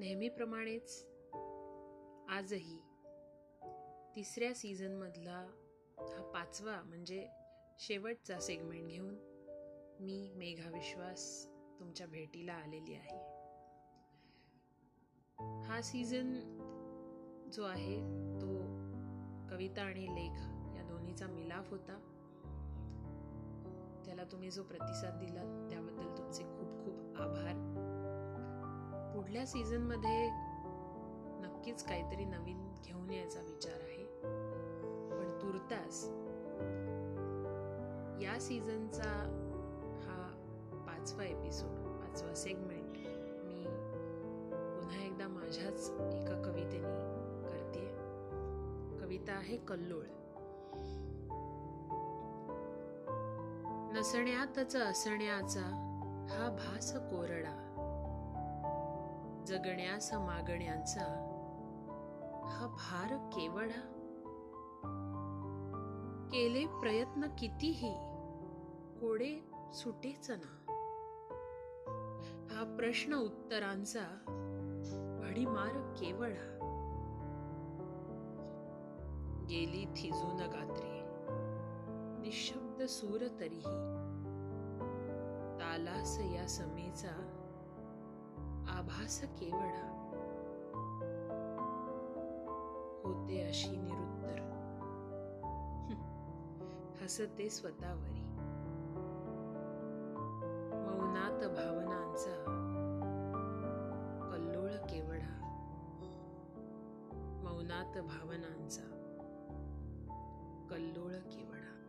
नेहमीप्रमाणेच आजही तिसऱ्या सीझनमधला हा पाचवा म्हणजे शेवटचा सेगमेंट घेऊन मी मेघा विश्वास तुमच्या भेटीला आलेली आहे. हा सीझन जो आहे तो कविता आणि लेख या दोन्हीचा मिलाफ होता. त्याला तुम्ही जो प्रतिसाद दिला त्याबद्दल तुमचे खूप पुढल्या सीझनमध्ये नक्कीच काहीतरी नवीन घेऊन यायचा विचार आहे. पण तुर्तास या सीझनचा हा पाचवा एपिसोड पाचवा सेगमेंट मी पुन्हा एकदा माझ्याच एका कवितेने करते कविता आहे कल्लोळ. नसण्यातच असण्याचा हा भास कोरडा. जगण्यास समागण्यांचा हा भार केवढा? केले प्रयत्न कितीही कोडे सुटेच ना. हा प्रश्न उत्तरांचा भडीमार केवळा गेली थिजून गात्री निशब्द सूर तरीही. तालास या समेचा आभास केवढा होते अशी निरुत्तर. हसते स्वतःवरी. मौनात भावनांचा कल्लोळ केवढा मौनात भावनांचा कल्लोळ केवढा